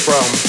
from.